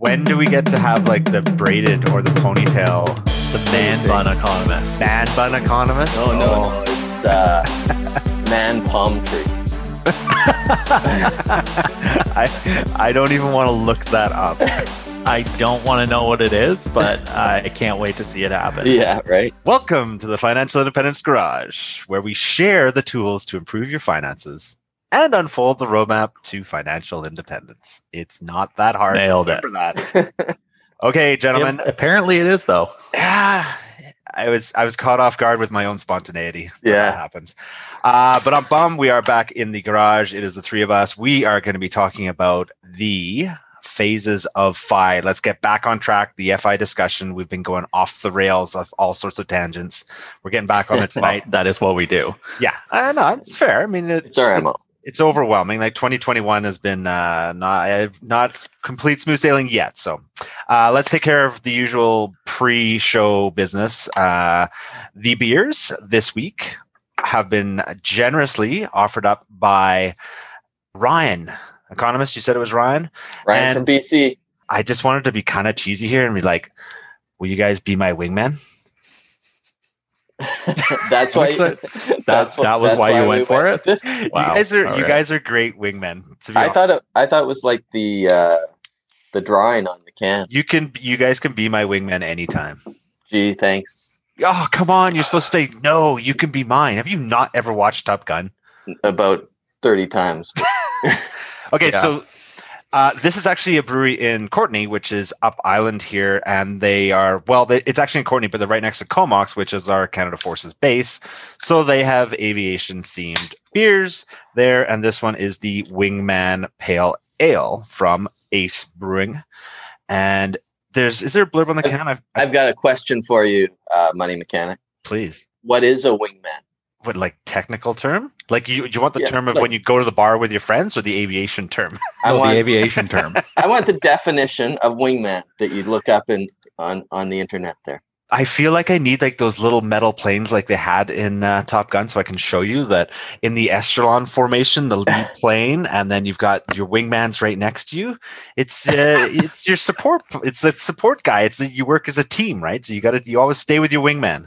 When do we get to have like the braided or the ponytail, The man bun economist. man bun economist? Oh no, no, it's uh, man palm tree. I I don't even want to look that up. I don't want to know what it is, but I can't wait to see it happen. Yeah, right. Welcome to the Financial Independence Garage, where we share the tools to improve your finances and unfold the roadmap to financial independence. It's not that hard. to Nailed it. that. Okay, gentlemen. Yep, apparently it is though. Yeah, I was I was caught off guard with my own spontaneity. Yeah. that happens. Uh, but I'm bummed. We are back in the garage. It is the three of us. We are going to be talking about the phases of FI. Let's get back on track. The FI discussion. We've been going off the rails of all sorts of tangents. We're getting back on it Well, tonight. that is what we do. yeah, I know it's fair. I mean, it's, It's our mo. It's overwhelming. Like 2021 has been uh, not not complete smooth sailing yet. So uh, let's take care of the usual pre-show business. Uh, the beers this week have been generously offered up by Ryan, economist. You said it was Ryan. Ryan And- from BC. I just wanted to be kind of cheesy here and be like, "Will you guys be my wingman?" that's why. What's that? that's what- that was that's why you we went for it? Wow. You guys are All you right. guys are great wingmen. To be I honest. thought it. I thought it was like the uh, the drawing on the can. you can you guys can be my wingman anytime. Gee, thanks. Oh, come on. You're supposed to say, no, you can be mine. Have you not ever watched Top Gun? About thirty times. Okay, Yeah. so uh, this is actually a brewery in Courtenay, which is up island here. And they are, well, they, it's actually in Courtenay, but they're right next to Comox, which is our Canada Forces base. So they have aviation themed beers there. And this one is the Wingman Pale Ale from Ace Brewing. And there's, is there a blurb on the can? I've, i I've got a question for you, uh, money mechanic. please. What is a wingman? What like technical term? Like you, you want the Yeah, term of like- when you go to the bar with your friends, or the aviation term? I No, want the aviation term. I want the definition of wingman that you'd look up in on on the internet there. I feel like I need like those little metal planes like they had in uh, Top Gun, so I can show you that in the echelon formation, the lead plane, and then you've got your wingman's right next to you. It's uh, it's your support. It's the support guy. It's that you work as a team, right? So you got to you always stay with your wingman.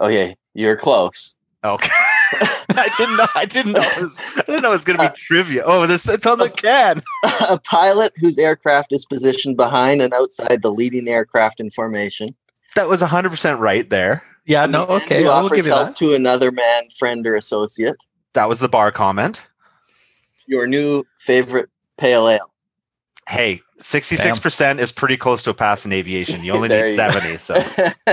Okay, you're close. Okay. I didn't know. I didn't know. It was, I didn't know it was going to be uh, trivia. Oh, there's, it's on the can. a pilot whose aircraft is positioned behind and outside the leading aircraft in formation. That was 100% right there. Yeah, no, A man okay. Who I'll offers give you help that. to another man, friend, or associate. That was the bar comment. Your new favorite pale ale. Hey, 66% is pretty close to a pass in aviation. You only need you go. 70. So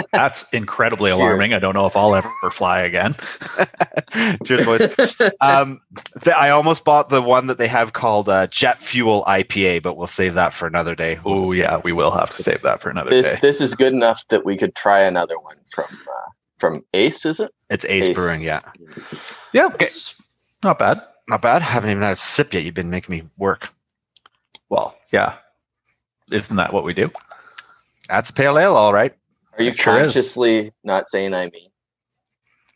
That's incredibly Cheers. alarming. I don't know if I'll ever fly again. cheers, boys. Um, th- I almost bought the one that they have called uh, Jet Fuel IPA, but we'll save that for another day. Oh yeah, we will have to save that for another this day. this is good enough that we could try another one from uh, from Ace. Is it? It's Ace, Ace. Brewing, yeah. Yeah, okay. Not bad. Not bad. I Haven't even had a sip yet. You've been making me work. Well, yeah. Isn't that what we do? That's a pale ale, all right. Are you It sure is. consciously not saying I mean?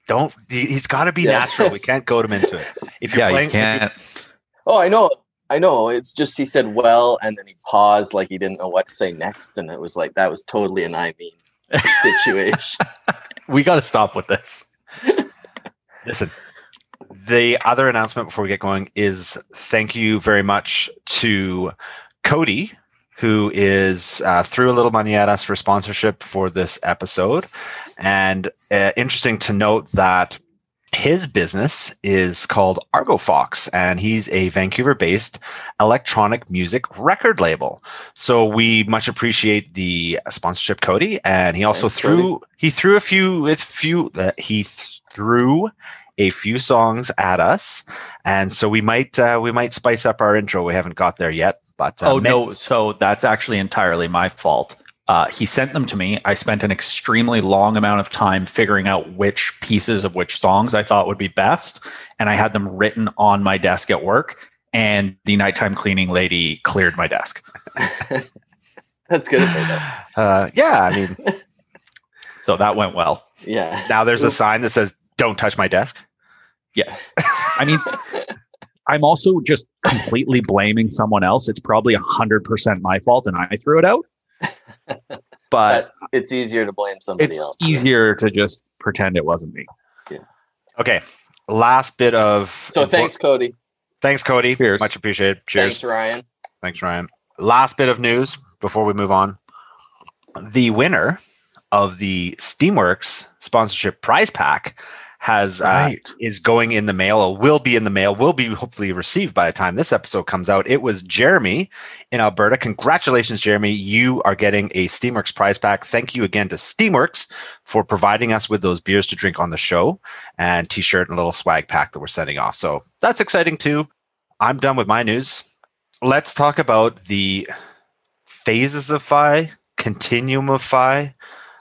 Don't. he- He's got to be Yeah. natural. We can't goad him into it. If you're Yeah, playing, you if you're- can't. Oh, I know. I know. It's just he said well, and then he paused like he didn't know what to say next, and it was like that was totally an I mean situation. We got to stop with this. Listen, the other announcement before we get going is thank you very much to Cody, who is uh, threw a little money at us for sponsorship for this episode. And uh, interesting to note that his business is called Argo Fox, and he's a Vancouver based electronic music record label. So we much appreciate the sponsorship, Cody. And he also Thanks, threw he threw a few a few uh, he th- threw a few songs at us, and so we might uh, we might spice up our intro. We haven't got there yet, but uh, oh may- no, so that's actually entirely my fault. Uh, he sent them to me. I spent an extremely long amount of time figuring out which pieces of which songs I thought would be best, and I had them written on my desk at work. And the nighttime cleaning lady cleared my desk. That's good. of her, uh, yeah. I mean, So that went well. Yeah. now there's a sign that says "Don't touch my desk." Yeah. I mean, I'm also just completely blaming someone else. It's probably hundred percent my fault, and I threw it out. But But it's easier to blame somebody it's else. right? easier to just pretend it wasn't me. Yeah. Okay. Last bit of So thanks, Cody. Thanks, Cody. Cheers. Much appreciated. Cheers. Thanks, Ryan. Thanks, Ryan. Last bit of news before we move on. The winner of the Steamworks sponsorship prize pack has uh, is going in the mail or will be in the mail will be hopefully received by the time this episode comes out. It was jeremy in alberta. Congratulations jeremy. You are getting a steamworks prize pack. Thank you again to steamworks for providing us with those beers to drink on the show and t-shirt and a little swag pack that we're sending off. So that's exciting too. I'm done with my news. Let's talk about the phases of FI continuum of FI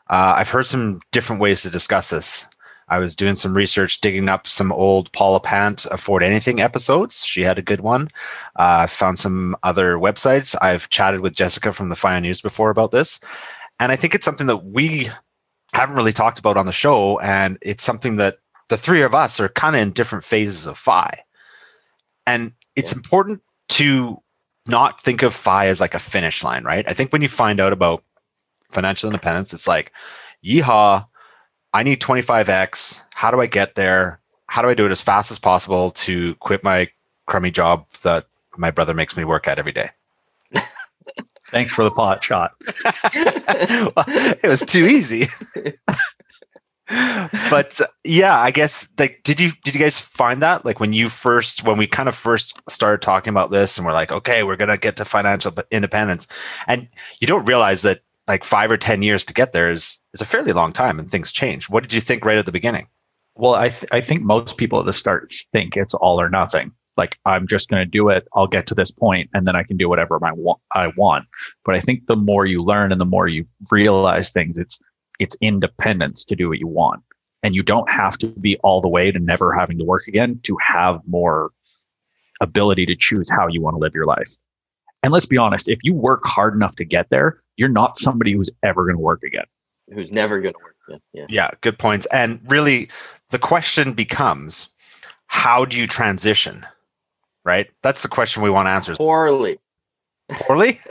uh, i've heard some different ways to discuss this I was doing some research, digging up some old Paula Pant Afford Anything episodes. She had a good one. Uh, I found some other websites. I've chatted with Jessica from the Fioneers before about this. And I think it's something that we haven't really talked about on the show. And it's something that the three of us are kind of in different phases of FI. And it's Yeah. important to not think of FI as like a finish line, right? I think when you find out about financial independence, it's like, yeehaw, I need 25x. How do I get there? How do I do it as fast as possible to quit my crummy job that my brother makes me work at every day? Thanks for the pot shot. it was too easy. but uh, yeah, I guess like did you did you guys find that like when you first when we kind of first started talking about this and we're like okay we're gonna get to financial independence and you don't realize that like five or ten years to get there is is a fairly long time and things change. What did you think right at the beginning? Well, I th- I think most people at the start think it's all or nothing. Like I'm just going to do it. I'll get to this point, and then I can do whatever I want. I want. But I think the more you learn and the more you realize things, it's it's independence to do what you want, and you don't have to be all the way to never having to work again to have more ability to choose how you want to live your life. And let's be honest, if you work hard enough to get there, you're not somebody who's ever going to work again. Who's never going to work then. Yeah. Yeah, good points. And really, the question becomes, how do you transition? Right. That's the question we want answers. Poorly. Poorly.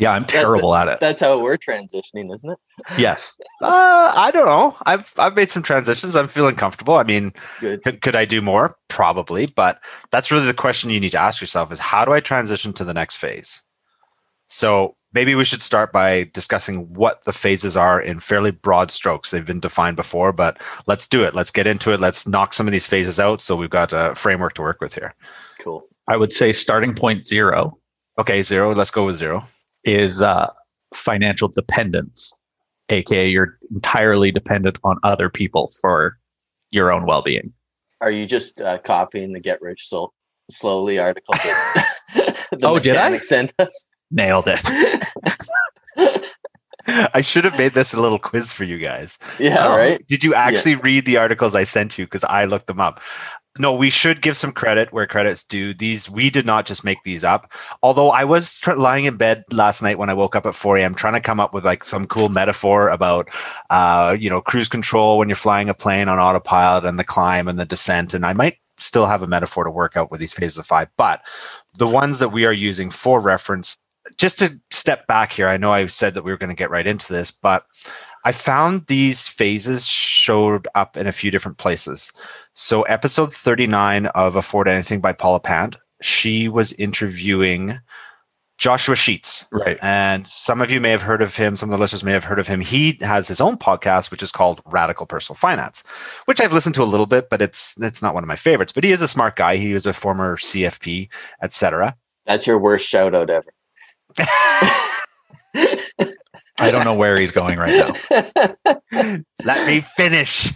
Yeah, I'm terrible at it. That's how we're transitioning, isn't it? Yes. Uh, I don't know. I've I've made some transitions. I'm feeling comfortable. I mean, Good. could, could I do more? Probably, but that's really the question you need to ask yourself: is how do I transition to the next phase? So maybe we should start by discussing what the phases are in fairly broad strokes. They've been defined before, but let's do it. Let's get into it. Let's knock some of these phases out so we've got a framework to work with here. Cool. I would say starting point zero Okay, zero. Let's go with zero. is uh, financial dependence, aka you're entirely dependent on other people for your own well-being. Are you just uh, copying the Get Rich so Slowly article the Oh, did I? mechanic sent us? Nailed it. I should have made this a little quiz for you guys. Yeah, Oh. right. Did you actually read the articles I sent you? Because I looked them up. No, we should give some credit where credit's due. These we did not just make these up. Although I was tr- lying in bed last night when I woke up at 4 a.m. trying to come up with like some cool metaphor about, uh, you know, cruise control when you're flying a plane on autopilot and the climb and the descent. And I might still have a metaphor to work out with these phases of FI, but the ones that we are using for reference. Just to step back here, I know I said that we were going to get right into this, but I found these phases showed up in a few different places. So, episode 39 of Afford Anything by Paula Pant, she was interviewing Joshua Sheets. Right. And some of you may have heard of him, some of the listeners may have heard of him. He has his own podcast, which is called Radical Personal Finance, which I've listened to a little bit, but it's it's not one of my favorites. But he is a smart guy. He was a former CFP, etc. That's your worst shout out ever. I don't know where he's going right now. Let me finish.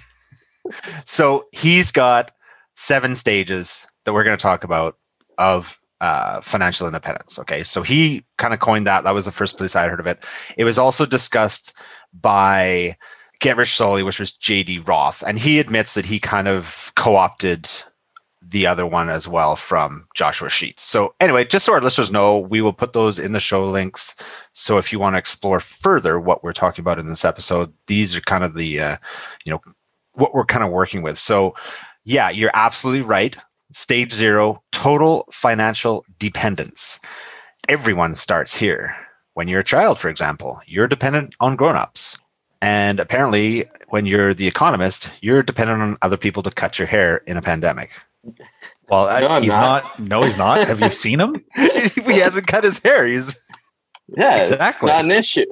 so he's got seven stages that we're going to talk about of uh, financial independence. Okay, so he kind of coined that. That was the first place I heard of it. It was also discussed by Get Rich Slowly, which was JD Roth, and he admits that he kind of co-opted the other one as well from Joshua Sheets. So anyway, just so our listeners know, we will put those in the show links. So if you want to explore further what we're talking about in this episode, these are kind of the uh, you know what we're kind of working with. So yeah, you're absolutely right. Stage zero, total financial dependence. Everyone starts here. When you're a child, for example, you're dependent on grown-ups. And apparently, when you're the economist, you're dependent on other people to cut your hair in a pandemic. Well, No, I'm he's not. not. No, he's not. Have you seen him? he hasn't cut his hair. He's Yeah, Exactly. not an issue.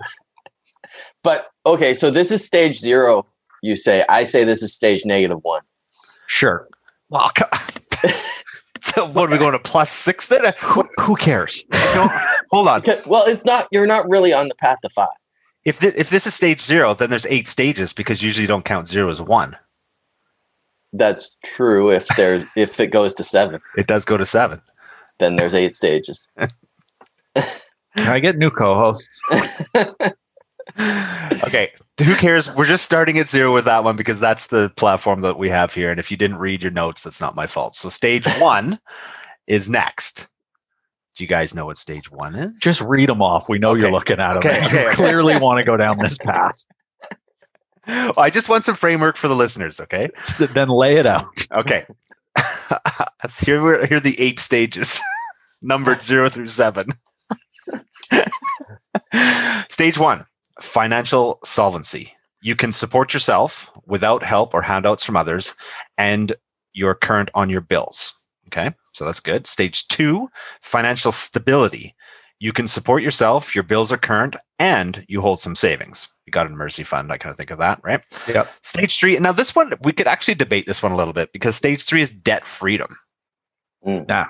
But okay, so this is stage zero. You say. I say this is stage negative one. Sure. well. co- so what are we going to plus six then? Who, who cares? No, hold on. Okay, well, it's not. You're not really on the path to FI. If thi- if this is stage zero, then there's eight stages because usually you don't count zero as one. That's true. If there's if it goes to seven, It does go to seven. then there's eight stages. Can I get new co-hosts? okay, who cares? We're just starting at zero with that one because that's the platform that we have here. And if you didn't read your notes, that's not my fault. So stage one is next. Do you guys know what stage one is? Just read them off. We know you're looking at them. Okay, okay, you okay. clearly want to go down this path. I just want some framework for the listeners. Okay. then lay it out. Okay. Here we're here are the eight stages, numbered zero through seven. Stage one, financial solvency. You can support yourself without help or handouts from others, and you're current on your bills. Okay, so that's good. Stage two, financial stability. You can support yourself, your bills are current, and you hold some savings. You got an emergency fund. I kind of think of that, right? Yep. Stage three. Now, this one, we could actually debate this one a little bit because stage three is debt freedom. Mm. Yeah.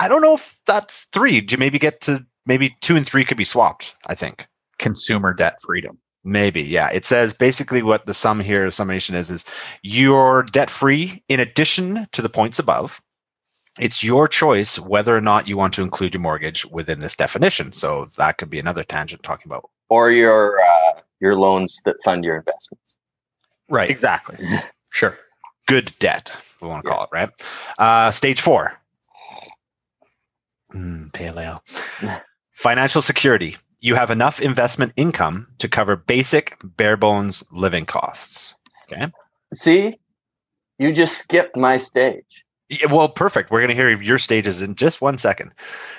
I don't know if that's three. Do you maybe get to maybe two and three could be swapped? I think. Consumer debt freedom. Maybe, yeah. It says basically what the sum here, summation is, is you're debt free in addition to the points above. It's your choice whether or not you want to include your mortgage within this definition. So that could be another tangent talking about. or your uh, your loans that fund your investments. Right. Exactly. Sure. Good debt, we want to call it, right? Uh, stage four. Mm, pale ale. Financial security. You have enough investment income to cover basic, bare bones living costs. Okay. See, you just skipped my stage. Yeah, well, perfect. We're going to hear your stages in just one second.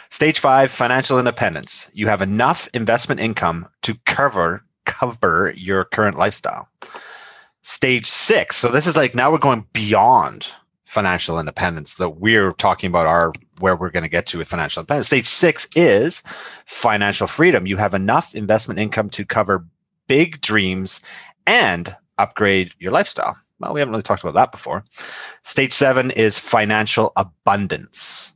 Stage five, financial independence. You have enough investment income to cover cover your current lifestyle. Stage six. So this is like now we're going beyond financial independence that we're talking about our where we're going to get to with financial independence. Stage six is financial freedom. You have enough investment income to cover big dreams and upgrade your lifestyle. Well, we haven't really talked about that before. Stage seven is financial abundance.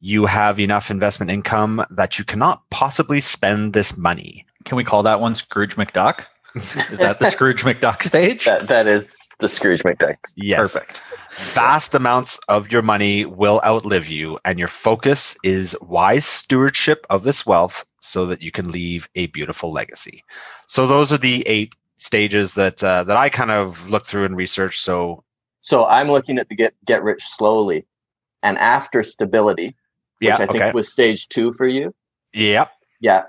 You have enough investment income that you cannot possibly spend this money. Can we call that one Scrooge McDuck? Is that the Scrooge McDuck stage? That that is the Scrooge McDuck. Yes. Perfect. Vast amounts of your money will outlive you, and your focus is wise stewardship of this wealth so that you can leave a beautiful legacy. So those are the eight stages that uh, that I kind of look through and research. So So I'm looking at the get get rich slowly, and after stability, which yeah, I think okay, was stage two for you. yeah, Yeah,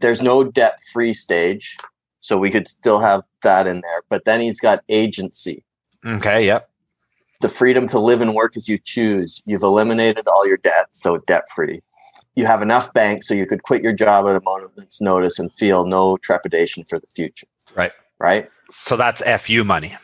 there's no debt free stage, so we could still have that in there. But then he's got agency, okay, yep, the freedom to live and work as you choose. You've eliminated all your debt, so debt free. You have enough bank so you could quit your job at a moment's notice and feel no trepidation for the future. Right. Right. So that's fu money.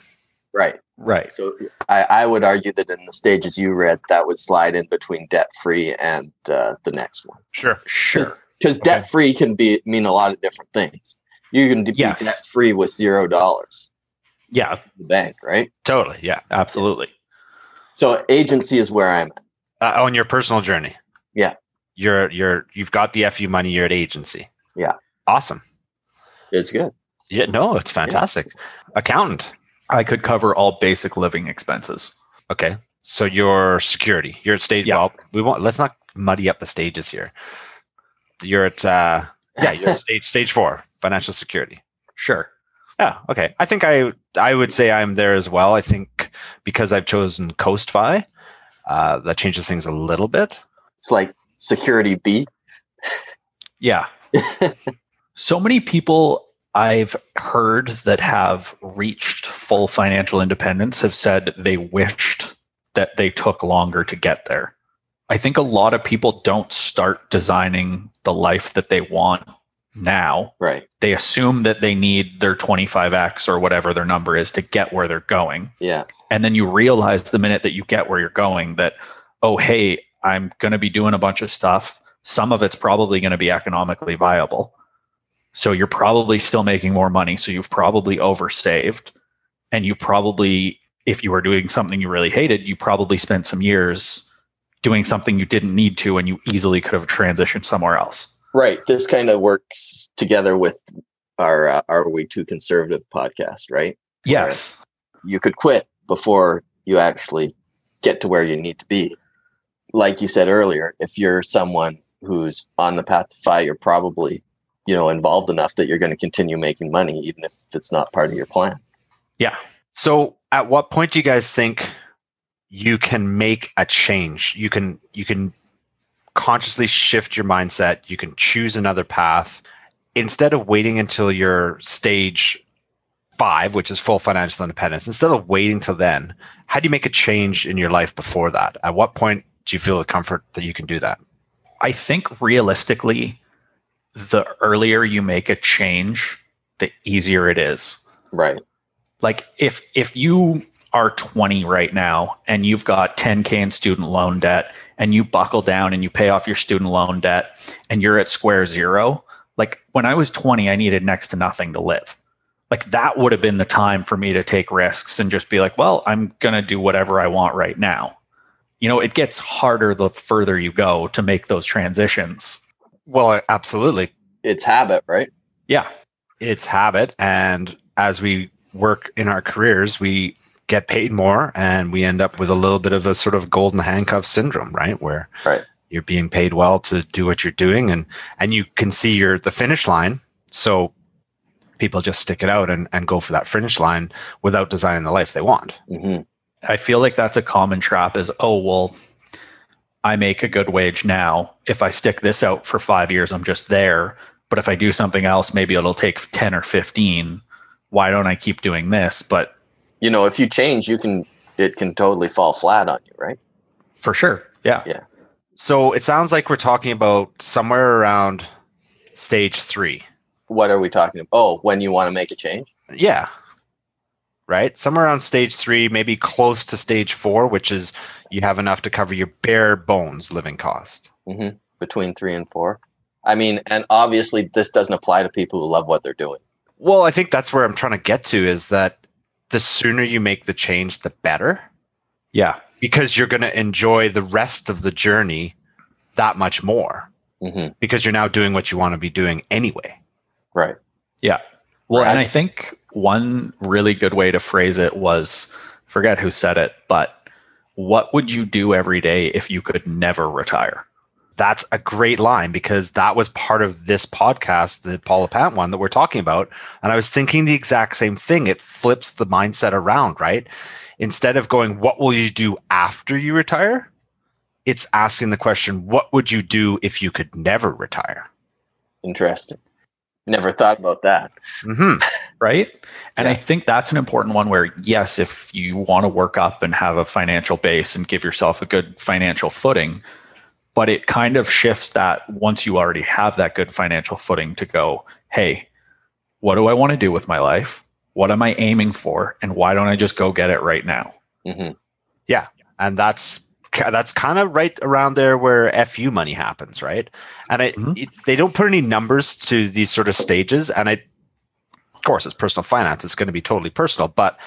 Right. Right. So I, I would argue that in the stages you read, that would slide in between debt free and uh, the next one. Sure. Sure. Because Okay. debt free can be mean a lot of different things. You can be Yes. debt free with zero dollars Yeah, the bank, right? Totally. Yeah. absolutely. So agency is where I'm at. Uh, on your personal journey. Yeah. You're you're you've got the fu money. You're at agency. Yeah. Awesome. It's good. Yeah. No, it's fantastic. Accountant. I could cover all basic living expenses. Okay. So your security. You're at stage. Yeah. Well, we want. Let's not muddy up the stages here. You're at. uh Yeah. You're at stage stage four. Financial security. Sure. Yeah. Okay. I think I I would say I'm there as well. I think because I've chosen CoastFi, uh, that changes things a little bit. It's like security B. Yeah. so many people I've heard that have reached full financial independence have said they wished that they took longer to get there. I think a lot of people don't start designing the life that they want now. Right. They assume that they need their 25x or whatever their number is to get where they're going. Yeah. And then you realize the minute that you get where you're going that, oh, hey, I'm going to be doing a bunch of stuff. Some of it's probably going to be economically viable. So you're probably still making more money. So you've probably oversaved. And you probably, if you were doing something you really hated, you probably spent some years doing something you didn't need to and you easily could have transitioned somewhere else. Right. This kind of works together with our uh, Are We Too Conservative podcast, right? Yes. You could quit before you actually get to where you need to be. Like you said earlier, if you're someone who's on the path to fire, you're probably, you know, involved enough that you're going to continue making money, even if it's not part of your plan. Yeah. So, at what point do you guys think you can make a change? You can you can consciously shift your mindset. You can choose another path instead of waiting until you're stage five, which is full financial independence. Instead of waiting till then, how do you make a change in your life before that? At what point do you feel the comfort that you can do that? I think realistically, the earlier you make a change, the easier it is. Right. Like if if you are 20 right now and you've got 10k in student loan debt and you buckle down and you pay off your student loan debt and you're at square zero, like when I was 20, I needed next to nothing to live. Like that would have been the time for me to take risks and just be like, well, I'm going to do whatever I want right now. You know, it gets harder the further you go to make those transitions. Well, absolutely. It's habit, right? Yeah. It's habit. And as we work in our careers, we get paid more and we end up with a little bit of a sort of golden handcuff syndrome, right? Where right. you're being paid well to do what you're doing and and you can see your the finish line. So people just stick it out and, and go for that finish line without designing the life they want. Mm-hmm. I feel like that's a common trap is, oh, well, I make a good wage now. If I stick this out for five years, I'm just there. But if I do something else, maybe it'll take 10 or 15. Why don't I keep doing this? But you know, if you change, you can it can totally fall flat on you, right? For sure. Yeah. Yeah. So it sounds like we're talking about somewhere around stage three. What are we talking about? Oh, when you want to make a change? Yeah. Right? Somewhere around stage three, maybe close to stage four, which is you have enough to cover your bare bones living cost. Mm-hmm. Between three and four. I mean, and obviously this doesn't apply to people who love what they're doing. Well, I think that's where I'm trying to get to is that the sooner you make the change, the better. Yeah. Because you're going to enjoy the rest of the journey that much more mm-hmm. because you're now doing what you want to be doing anyway. Right. Yeah. Well, Right. and I think one really good way to phrase it was forget who said it, but what would you do every day if you could never retire? That's a great line because that was part of this podcast, the Paula Pant one that we're talking about. And I was thinking the exact same thing. It flips the mindset around, right? Instead of going, what will you do after you retire? It's asking the question, what would you do if you could never retire? Interesting. Never thought about that. hmm Right. And I think that's an important one where, yes, if you want to work up and have a financial base and give yourself a good financial footing, but it kind of shifts that once you already have that good financial footing to go, hey, what do I want to do with my life? What am I aiming for? And why don't I just go get it right now? hmm Yeah. and that's that's kind of right around there where fu money happens right and it, Mhm. it- they don't put any numbers to these sort of stages and i of course it's personal finance. It's going to be totally personal but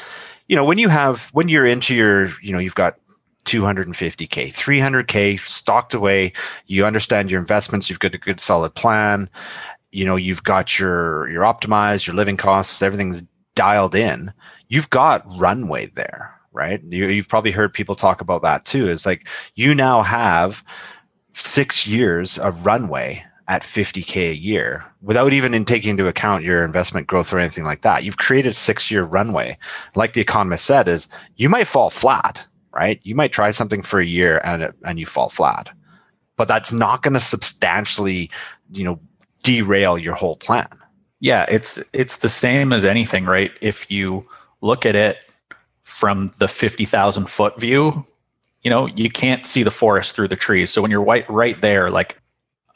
you know when you have when you're into your you know you've got 250k 300k stocked away you understand your investments you've got a good solid plan you know you've got your your optimized your living costs everything's dialed in you've got runway there right? You, you've probably heard people talk about that too. Is like you now have six years of runway at 50k a year without even in taking into account your investment growth or anything like that. You've created six year runway. Like the economist said is you might fall flat right? You might try something for a year and and you fall flat. But that's not going to substantially you know derail your whole plan. Yeah, it's it's the same as anything, right? If you look at it from the 50,000 foot view, you know, you can't see the forest through the trees. So when you're right right there, like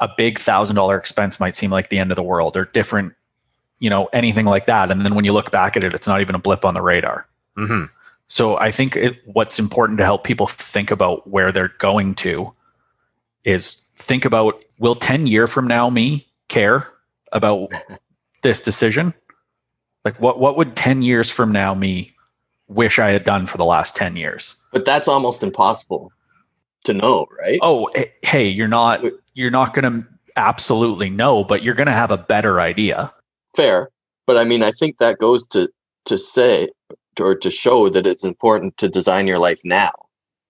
a big thousand dollar expense might seem like the end of the world or different, you know, anything like that. And then when you look back at it, it's not even a blip on the radar. hmm So I think it, what's important to help people think about where they're going to is think about will 10 year from now me care about this decision? Like what what would 10 years from now me wish I had done for the last 10 years? But that's almost impossible to know, right? Oh, eh, hey, you're not you're not going to absolutely know, but you're going to have a better idea. Fair. But I mean, I think that goes to to say or to show that it's important to design your life now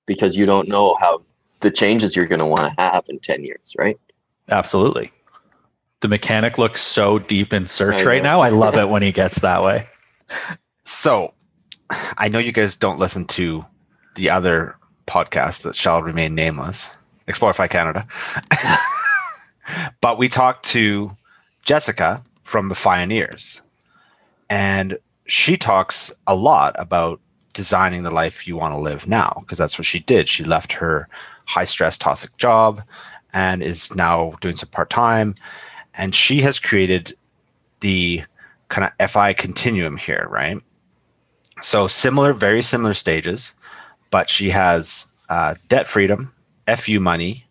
because you don't know how the changes you're going to want to have in 10 years, right? Absolutely. The mechanic looks so deep in search right now. I love it when he gets that way. So, I know you guys don't listen to the other podcast that shall remain nameless, Explore FI Canada, but we talked to Jessica from the Fioneers, and she talks a lot about designing the life you want to live now because that's what she did. She left her high stress, toxic job and is now doing some part time, and she has created the kind of FI continuum here, right? So similar, very similar stages, but she has uh, debt freedom, FU money,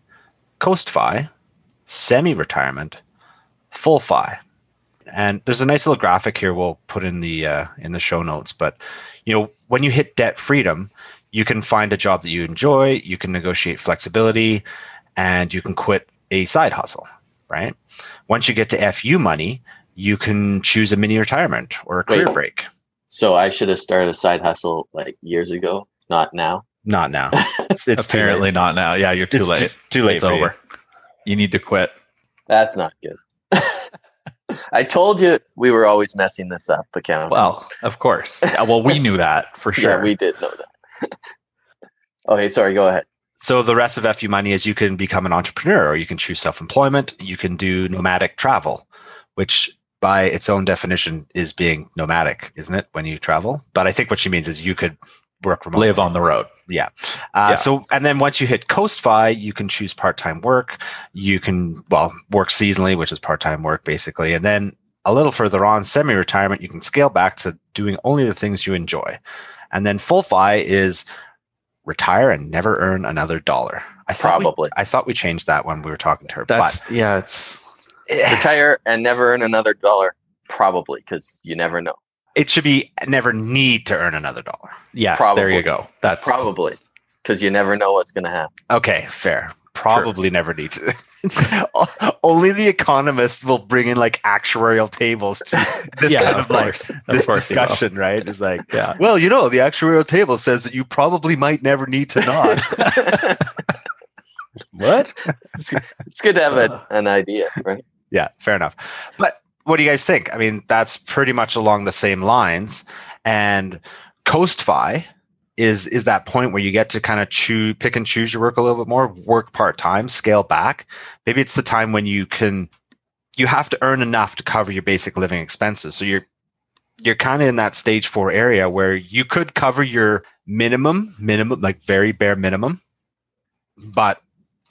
coast fi, semi retirement, full fi, and there's a nice little graphic here we'll put in the uh, in the show notes. But you know, when you hit debt freedom, you can find a job that you enjoy, you can negotiate flexibility, and you can quit a side hustle. Right. Once you get to FU money, you can choose a mini retirement or a career Wait. break. So I should have started a side hustle like years ago, not now. Not now. It's, it's too late. Apparently not now. Yeah, you're too It's late. Too, too late it's for over. You need to quit. That's not good. I told you we were always messing this up, accountant. Well, of course. Yeah, well, we knew that for sure. yeah, we did know that. okay, sorry, go ahead. So the rest of FU money is you can become an entrepreneur or you can choose self-employment. You can do nomadic travel, which by its own definition is being nomadic, isn't it? When you travel. But I think what she means is you could work remotely. live on the road. Yeah. Uh, Yeah. So, and then once you hit coast CoastFi, you can choose part-time work. You can, well, work seasonally, which is part-time work basically. And then a little further on, semi-retirement, you can scale back to doing only the things you enjoy. And then full fi is retire and never earn another dollar. I thought we- Probably. I thought we changed that when we were talking to her. That's yeah, it's Retire and never earn another dollar. Probably, because you never know. It should be never need to earn another dollar. yes, Probably. there you go. That's Probably, because you never know what's going to happen. Okay, fair. Probably never need to. Only the economists will bring in like actuarial tables to this yeah, kind of of, like course. Of this course discussion, right? It's like, Yeah. well, you know, the actuarial table says that you probably might never need to not. what? it's good to have uh. a, an idea, right? Yeah, fair enough. But what do you guys think? I mean, that's pretty much along the same lines. And CoastFi is is that point where you get to kind of choose, pick and choose your work a little bit more, work part time, scale back. Maybe it's the time when you can you have to earn enough to cover your basic living expenses. So you're you're kind of in that stage four area where you could cover your minimum, minimum, like very bare minimum, but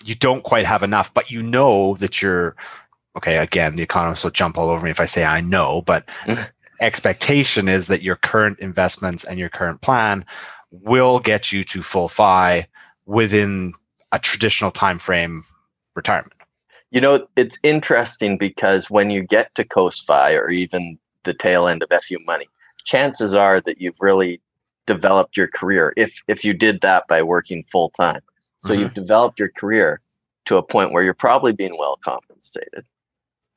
you don't quite have enough. But you know that you're okay, again, the economists will jump all over me if I say I know, but Mhm. expectation is that your current investments and your current plan will get you to full fi within a traditional time frame retirement. You know, it's interesting because when you get to CoastFi or even the tail end of FU money, chances are that you've really developed your career if if you did that by working full time. So Mhm. you've developed your career to a point where you're probably being well compensated.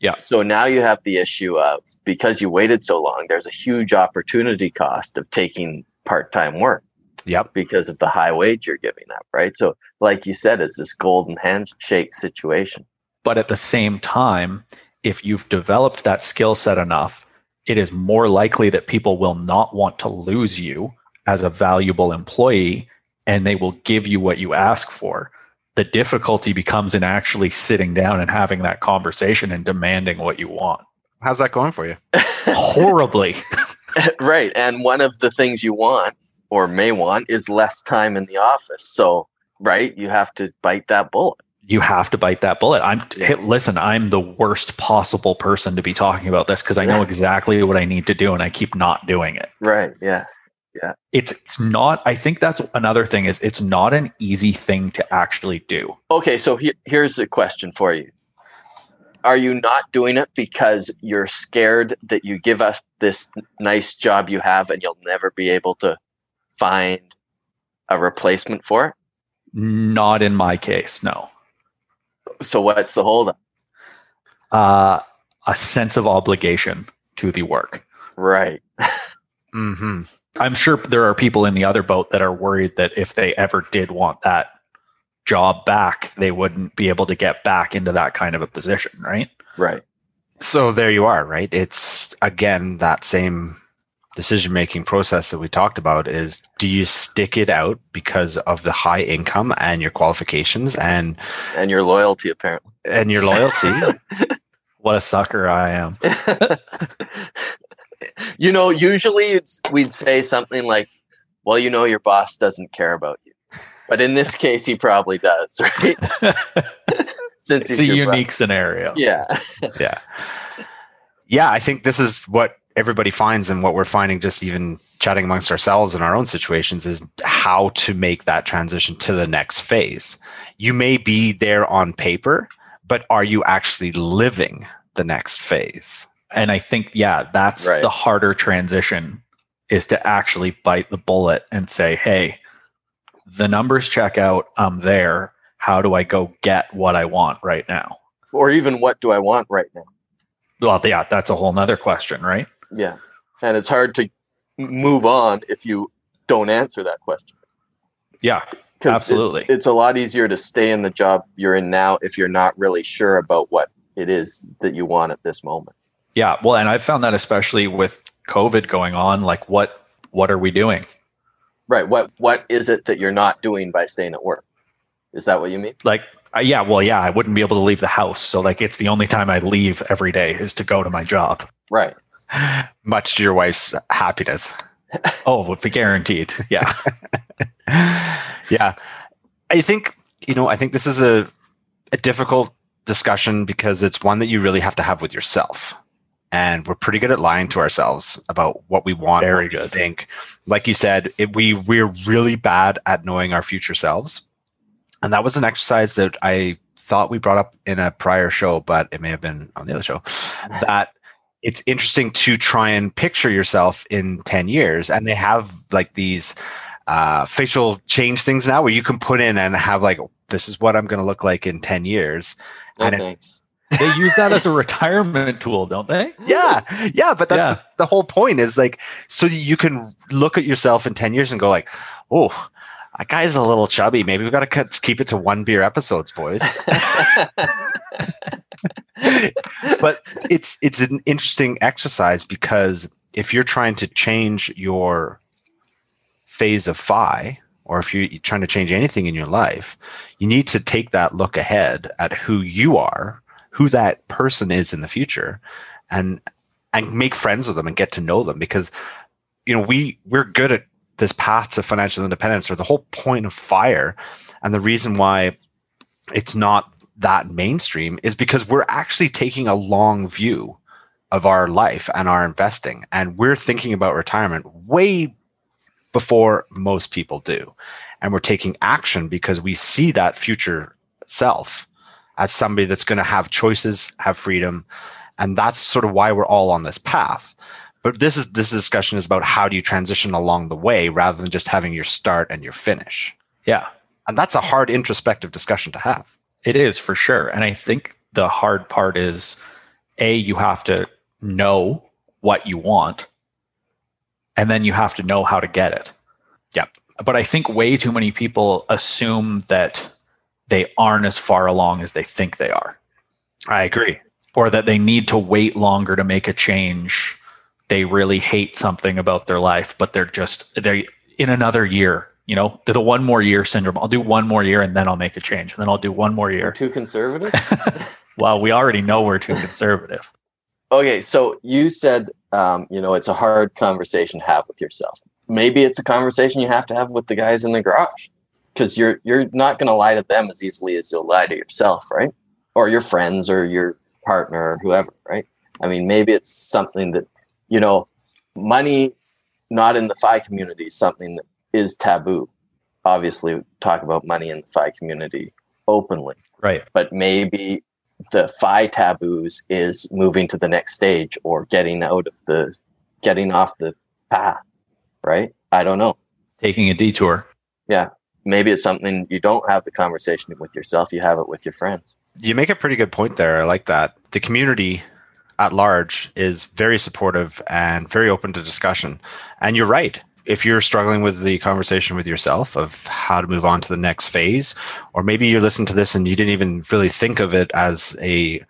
Yeah. So now you have the issue of because you waited so long, there's a huge opportunity cost of taking part-time work Yep. because of the high wage you're giving up, right? So like you said, it's this golden handshake situation. But at the same time, if you've developed that skill set enough, it is more likely that people will not want to lose you as a valuable employee and they will give you what you ask for. The difficulty becomes in actually sitting down and having that conversation and demanding what you want. How's that going for you? Horribly. right. And one of the things you want or may want is less time in the office. So right? You have to bite that bullet. You have to bite that bullet. I'm Yeah. hit, listen, I'm the worst possible person to be talking about this because I know exactly what I need to do and I keep not doing it. Right. Yeah. It's it's not I think that's another thing is it's not an easy thing to actually do. Okay. So he- here's a question for you. Are you not doing it because you're scared that you give us this nice job you have and you'll never be able to find a replacement for it? Not in my case, no. So what's the holdup? Uh a sense of obligation to the work. Right. hmm I'm sure there are people in the other boat that are worried that if they ever did want that job back, they wouldn't be able to get back into that kind of a position, right? Right. So there you are, right? It's again that same decision making process that we talked about is do you stick it out because of the high income and your qualifications and And your loyalty, apparently. and your loyalty What a sucker I am. you know, usually it's we'd say something like, "Well, you know, your boss doesn't care about you," but in this case, he probably does, right? Since it's a boss. unique scenario. Yeah. Yeah. yeah i think this is what everybody finds and what we're finding just even chatting amongst ourselves in our own situations is how to make that transition to the next phase you may be there on paper but are you actually living the next phase And I think, yeah, that's Right. the harder transition is to actually bite the bullet and say, hey, the numbers check out. I'm there. How do I go get what I want right now? Or even what do I want right now? Well, yeah, that's a whole nother question, right? Yeah. And it's hard to move on if you don't answer that question. Yeah. 'Cause it's- Absolutely. It's, a lot easier to stay in the job you're in now if you're not really sure about what it is that you want at this moment. Yeah. Well, and I've found that especially with COVID going on, like what what are we doing? Right. What what is it that you're not doing by staying at work? Is that what you mean? Like uh, yeah, well, yeah, I wouldn't be able to leave the house. So like it's the only time I leave every day is to go to my job. Right. much to your wife's happiness. Oh, would be guaranteed. Yeah. yeah i think you know i think this is a, a difficult discussion because it's one that you really have to have with yourself and we're pretty good at lying to ourselves about what we want Very what we good. think like you said it, we we're really bad at knowing our future selves and that was an exercise that i thought we brought up in a prior show but it may have been on the other show that it's interesting to try and picture yourself in 10 years and they have like these uh, facial change things now where you can put in and have like this is what i'm going to look like in 10 years No And it- thanks. They use that as a retirement tool, don't they? yeah yeah but that's Yeah. the whole point is like so you can look at yourself in 10 years and go like oh that guy's a little chubby maybe we've got to keep it to one beer episodes boys but it's it's an interesting exercise because if you're trying to change your phase of FI or if you're trying to change anything in your life you need to take that look ahead at who you are who that person is in the future and and make friends with them and get to know them because you know we we're good at this path to financial independence or the whole point of fire. And the reason why it's not that mainstream is because we're actually taking a long view of our life and our investing. And we're thinking about retirement way before most people do. And we're taking action because we see that future self as somebody that's going to have choices have freedom and that's sort of why we're all on this path but this is this discussion is about how do you transition along the way rather than just having your start and your finish Yeah. and that's a hard introspective discussion to have It is for sure. And I think the hard part is A, you have to know what you want, and then you have to know how to get it. Yep. But I think way too many people assume that they aren't as far along as they think they are, i agree or that they need to wait longer to make a change. They really hate something about their life, but they're just, they in another year, you know, the one more year syndrome. I'll do one more year and then I'll make a change. And then I'll do one more year. You're year. too conservative. Well, we already know we're too conservative. okay, so you said um, you know it's a hard conversation to have with yourself. Maybe it's a conversation you have to have with the guys in the garage. Because you're you're not going to lie to them as easily as you'll lie to yourself, right? Or your friends or your partner or whoever, right? I mean, maybe it's something that you know, money not in the FI community is something that is taboo. Obviously, talk about money in the FI community openly, Right. but maybe the FI taboos is moving to the next stage or getting out of the getting off the path, right? I don't know. Taking a detour. Maybe it's something you don't have the conversation with yourself, you have it with your friends. You make a pretty good point there. I like that. The community at large is very supportive and very open to discussion. And you're right. If you're struggling with the conversation with yourself of how to move on to the next phase, or maybe you're listening to this and you didn't even really think of it as a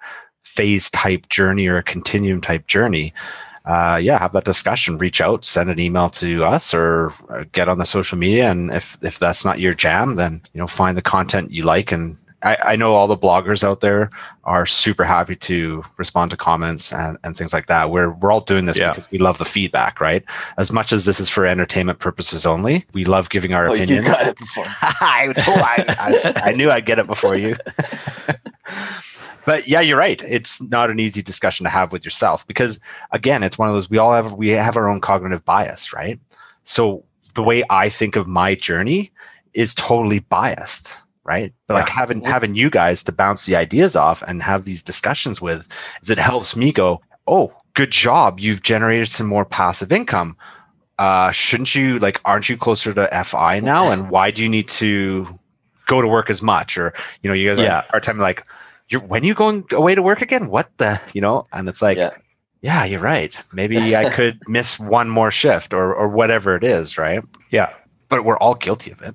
phase type journey or a continuum type journey, uh, yeah, have that discussion. Reach out, send an email to us, or uh, get on the social media. And if if that's not your jam, then you know find the content you like. And I, I know all the bloggers out there are super happy to respond to comments and, and things like that. We're we're all doing this Yeah. because we love the feedback, right? As much as this is for entertainment purposes only, we love giving our Oh, you opinions. got it before. I, told- I, I, I knew I'd get it before you. but yeah, you're right. It's not an easy discussion to have with yourself because again, it's one of those we all have we have our own cognitive bias, right? So the way I think of my journey is totally biased, right? But like having having you guys to bounce the ideas off and have these discussions with is it helps me go, "Oh, good job. You've generated some more passive income." uh, shouldn't you like aren't you closer to fi now and why do you need to go to work as much or you know you guys Yeah. have a hard time like you're when you going away to work again what the you know and it's like Yeah. yeah, you're right maybe i could miss one more shift or or whatever it is right Yeah. but we're all guilty of it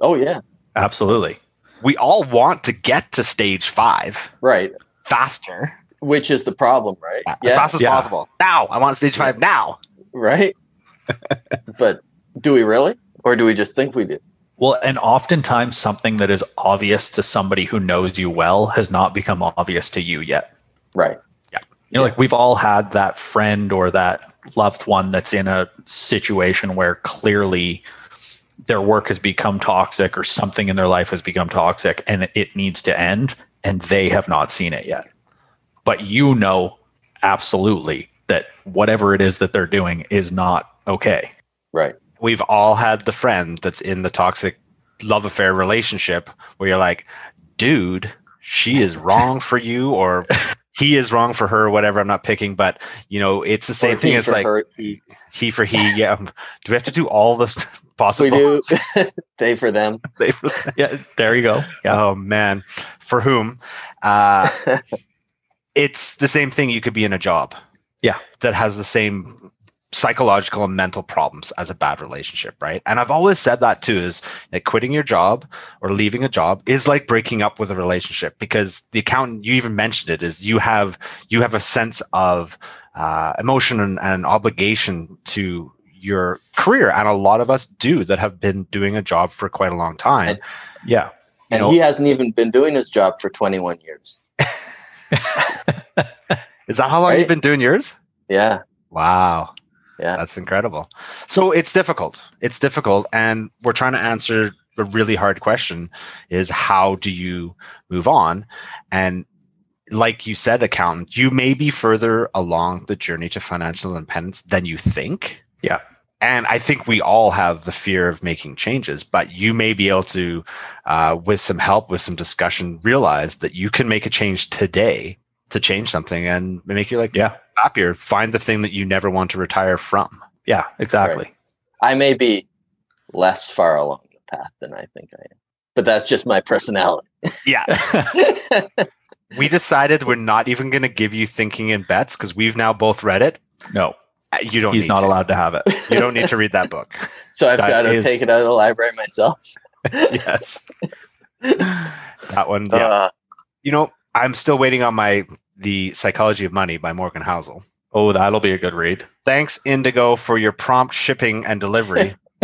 Oh yeah, Absolutely. we all want to get to stage five right. faster Which is the problem, right? as fast as Yeah. possible now i want stage five now right. but do we really, or do we just think we do? Well, and oftentimes something that is obvious to somebody who knows you well has not become obvious to you yet. Right. Yeah. You know, like we've all had that friend or that loved one that's in a situation where clearly their work has become toxic or something in their life has become toxic and it needs to end and they have not seen it yet. But you know absolutely that whatever it is that they're doing is not okay. Right. We've all had the friend that's in the toxic love affair relationship where you're like, dude, she is wrong for you or he is wrong for her, whatever. I'm not picking, but you know, it's the same Or thing. he It's like her, he- he for he. Yeah. um, Do we have to do all this we possible? do. they for them. They for- Yeah, there you go. Yeah. Oh man. For whom? Uh, it's the same thing. You could be in a job. Yeah. That has the same psychological and mental problems as a bad relationship, right? And I've always said that too is that quitting your job or leaving a job is like breaking up with a relationship because the accountant you even mentioned it is you have you have a sense of uh, emotion and, and obligation to your career and a lot of us do that have been doing a job for quite a long time And- Yeah. And know- he hasn't even been doing his job for 21 years. is that how long Right? you've been doing yours Yeah. wow Yeah. That's incredible. So it's difficult. It's difficult. And we're trying to answer the really hard question is how do you move on? And like you said, accountant, you may be further along the journey to financial independence than you think. Yeah. And I think we all have the fear of making changes, but you may be able to, uh, with some help, with some discussion, realize that you can make a change today to change something and make you like Yeah. happier. Find the thing that you never want to retire from. Yeah, exactly. I may be less far along the path than I think I am, but that's just my personality. Yeah. we decided we're not even going to give you thinking in bets because we've now both read it. No, Uh, You don't. he's need not to. allowed to have it. You don't need to read that book. so I've That got to is- take it out of the library myself. yes. that one. Yeah. Uh, you know, I'm still waiting on my the Psychology of Money by Morgan Housel. Oh, that'll be a good read. Thanks, Indigo, for your prompt shipping and delivery.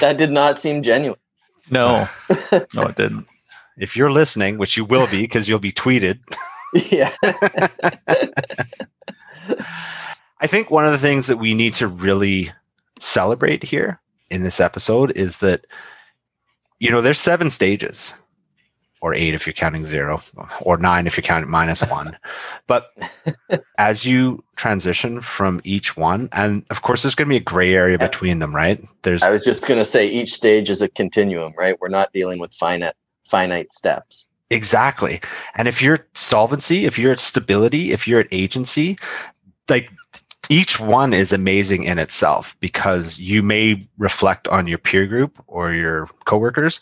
that did not seem genuine. No, no, it didn't. if you're listening, which you will be because you'll be tweeted, yeah. I think one of the things that we need to really celebrate here in this episode is that you know, there's seven stages, or eight if you're counting zero, or nine if you're counting minus one. but as you transition from each one, and of course, there's going to be a gray area between them, right? There's I was just going to say each stage is a continuum, right? We're not dealing with finite finite steps. Exactly. And if you're at solvency, if you're at stability, if you're at agency, like each one is amazing in itself because you may reflect on your peer group or your coworkers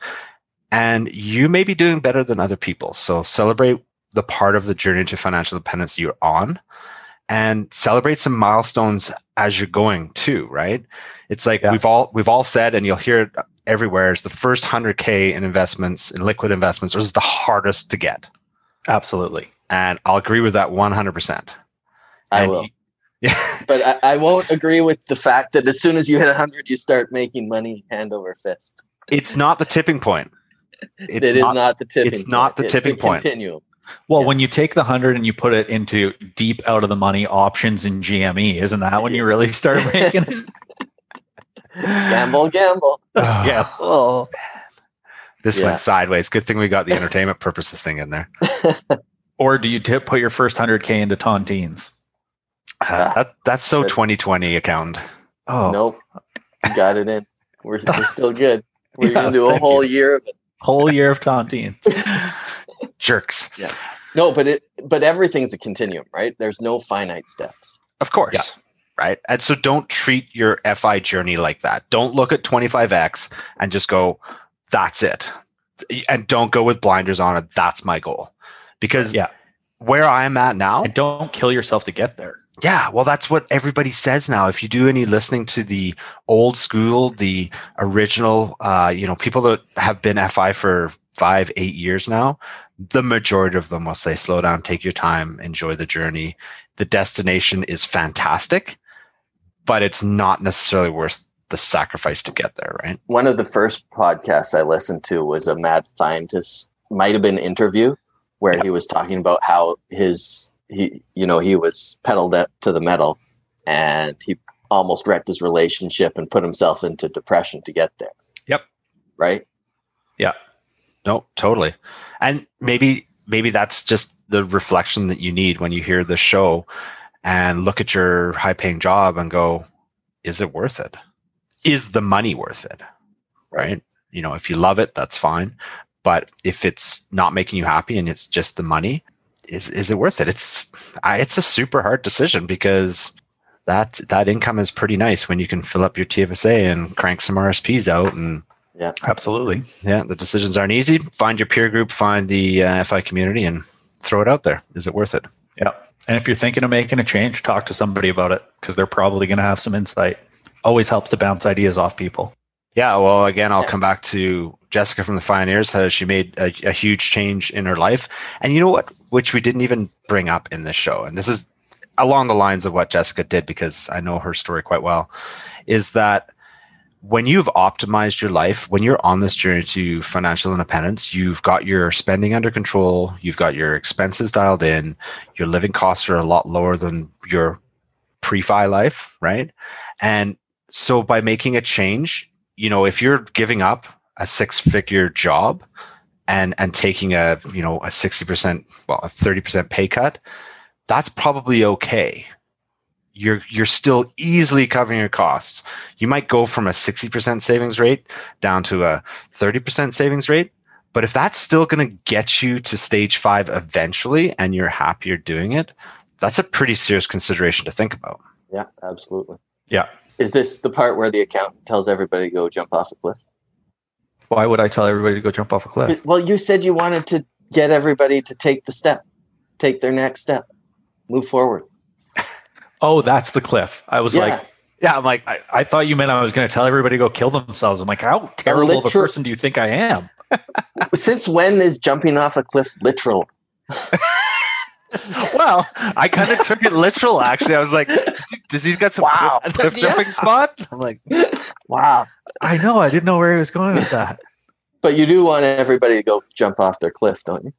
and you may be doing better than other people. So celebrate the part of the journey to financial independence you're on and celebrate some milestones as you're going too, right? It's like Yeah. we've all we've all said and you'll hear it everywhere is the first 100k in investments in liquid investments is the hardest to get. Absolutely. And I'll agree with that 100%. I And will. Yeah. But I, I won't agree with the fact that as soon as you hit 100, you start making money hand over fist. it's not the tipping point. It's It is not, not, the tipping it's not the point. tipping a point. Continuum. Well, Yeah. when you take the hundred and you put it into deep out of the money options in GME, isn't that when you really start making it? Gamble, gamble. yeah. Oh. This Yeah. went sideways. Good thing we got the entertainment purposes thing in there. Or do you tip, put your first hundred k into tontines? Uh, that, that's so Good. 2020 account. Oh, Nope. Got it in. We're, we're still good. We're Yeah, going to do a whole you. year of it. Whole year of tontines. Jerks. Yeah. No, but it but everything's a continuum, right? There's no finite steps. Of course. Yeah. Right. And so don't treat your FI journey like that. Don't look at 25X and just go, that's it. And don't go with blinders on it. That's my goal. Because Yeah. where I'm at now, and don't kill yourself to get there. Yeah, well, that's what everybody says now. If you do any listening to the old school, the original, uh, you know, people that have been FI for five, eight years now, the majority of them will say, slow down, take your time, enjoy the journey. The destination is fantastic, but it's not necessarily worth the sacrifice to get there, right? One of the first podcasts I listened to was a Mad Fientist, might have been interview where he was talking about how his he you know he was pedaled up to the metal and he almost wrecked his relationship and put himself into depression to get there. Yep. Right? Yeah. No, totally. And maybe maybe that's just the reflection that you need when you hear the show and look at your high paying job and go, is it worth it? Is the money worth it? Right? You know, if you love it, that's fine. But if it's not making you happy and it's just the money, is is it worth it? It's I, it's a super hard decision because that that income is pretty nice when you can fill up your TFSA and crank some RSPs out and yeah, Absolutely. yeah, the decisions aren't easy. Find your peer group, find the uh, FI community, and throw it out there. Is it worth it? Yeah. And if you're thinking of making a change, talk to somebody about it because they're probably going to have some insight. Always helps to bounce ideas off people. Yeah. Well, again, I'll Yeah. come back to Jessica from the Fioneers. How she made a, a huge change in her life, and you know what? Which we didn't even bring up in this show, and this is along the lines of what Jessica did because I know her story quite well. Is that when you've optimized your life, when you're on this journey to financial independence, you've got your spending under control, you've got your expenses dialed in, your living costs are a lot lower than your pre-fi life, right? And so by making a change, you know, if you're giving up a six-figure job and and taking a, you know, a 60%, well, a 30% pay cut, that's probably okay you're you're still easily covering your costs. You might go from a 60% savings rate down to a 30% savings rate, but if that's still going to get you to stage 5 eventually and you're happier doing it, that's a pretty serious consideration to think about. Yeah, absolutely. Yeah. Is this the part where the accountant tells everybody to go jump off a cliff? Why would I tell everybody to go jump off a cliff? Well, you said you wanted to get everybody to take the step, take their next step, move forward. Oh, that's the cliff. I was Yeah. like, Yeah, I'm like I, I thought you meant I was going to tell everybody to go kill themselves. I'm like, how terrible of a person do you think I am? Since when is jumping off a cliff literal? well, I kind of took it literal actually. I was like, does, he, does he got some Wow. cliff, cliff Yeah. jumping spot? I'm like, Wow. I know. I didn't know where he was going with that. But you do want everybody to go jump off their cliff, don't you?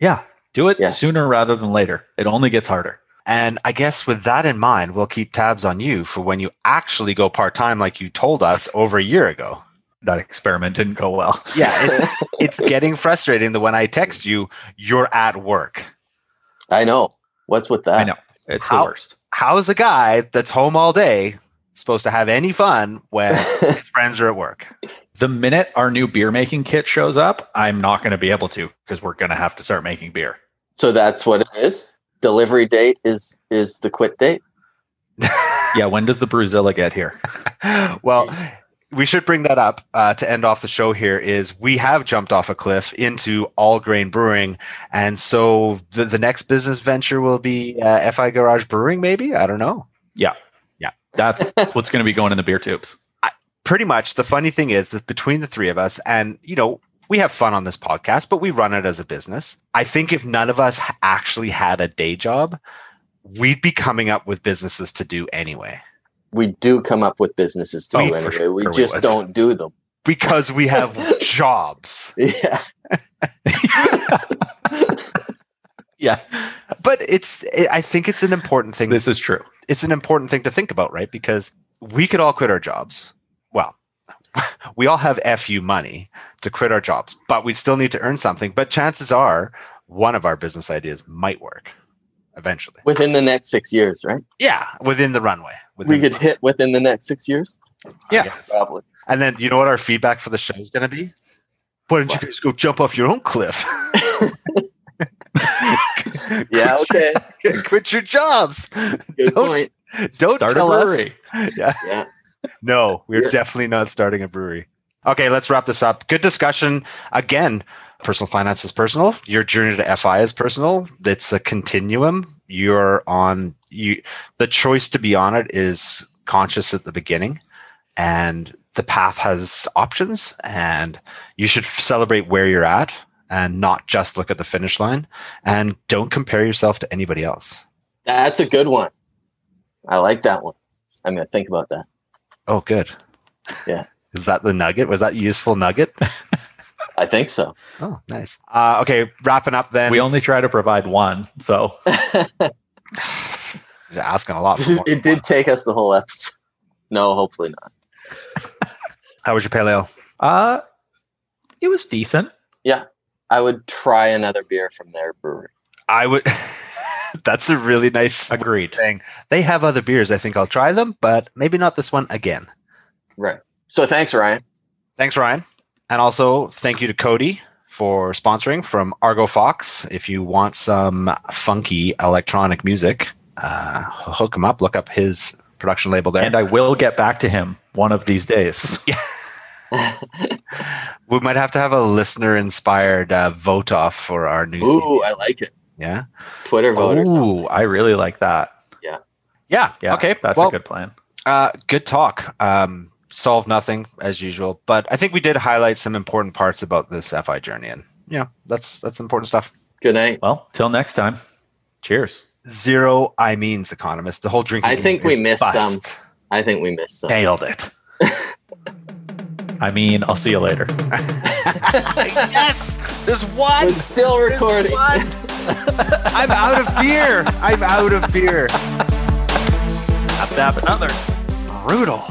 Yeah. Do it Yeah. sooner rather than later. It only gets harder. And I guess with that in mind, we'll keep tabs on you for when you actually go part time, like you told us over a year ago. that experiment didn't go well. Yeah, it's, it's getting frustrating that when I text you, you're at work. I know. What's with that? I know. It's How- the worst. How's a guy that's home all day supposed to have any fun when his friends are at work? The minute our new beer making kit shows up, I'm not going to be able to because we're going to have to start making beer. so that's what it is. Delivery date is is the quit date. Yeah, when does the Brewzilla get here? well, we should bring that up uh, to end off the show here is we have jumped off a cliff into all grain brewing. And so the, the next business venture will be uh, FI Garage Brewing, maybe? I don't know. That's what's going to be going in the beer tubes. Pretty much the funny thing is that between the three of us, and, you know, we have fun on this podcast, but we run it as a business. I think if none of us actually had a day job, we'd be coming up with businesses to do anyway We do come up with businesses to Oh, do anyway. sure we we just would. don't do them. because we have jobs. Yeah. Yeah, But it's, it, I think it's an important thing. this is true. it's an important thing to think about, right? Because we could all quit our jobs. Well, we all have FU money to quit our jobs, but we'd still need to earn something. But chances are one of our business ideas might work eventually. Within the next six years, right? Yeah, within the runway. We Within could hit within the next six years. Yeah. Probably. And then you know what our feedback for the show is going to be? Why don't you guys go jump off your own cliff? Yeah, okay. Quit your jobs. Good Don't- point. Don't Start a tell us brewery. Yeah. No, we're Yeah. definitely not starting a brewery. Okay, let's wrap this up. Good discussion. Again, personal finance is personal. Your journey to FI is personal. It's a continuum. You're on you the choice to be on it is conscious at the beginning and the path has options and you should celebrate where you're at and not just look at the finish line and don't compare yourself to anybody else. That's a good one. I like that one. I'm gonna think about that. Oh, good. Yeah. Is that the nugget? Was that useful nugget? I think so. Oh, nice. Uh, okay, wrapping up then. We only try to provide one. So You're asking a lot. For it did take us the whole episode. No, hopefully not. How was your paleo? uh it was decent. I would try another beer from their brewery. I would. That's a really nice Agreed. thing. They have other beers. I think I'll try them, but maybe not this one again. Right. So thanks, Ryan. Thanks, Ryan, and also thank you to Cody for sponsoring from Argo Fox. If you want some funky electronic music, uh, hook him up. Look up his production label there. And I will get back to him one of these days. we might have to have a listener-inspired uh, vote off for our new. Ooh, CD. I like it. Yeah. Twitter voters. Ooh, I really like that. Yeah. Yeah. Okay. That's well, a good plan. Uh, good talk. Um, solved nothing as usual, but I think we did highlight some important parts about this FI journey, and yeah, that's that's important stuff. Good night. Well, till next time. Cheers. Zero, I means economist. The whole drinking. I think we missed bust. I think we missed some. Nailed it. I mean, I'll see you later. yes, there's We're one. still recording. I'm out of beer. I'm out of beer. Have to have another. Brutal.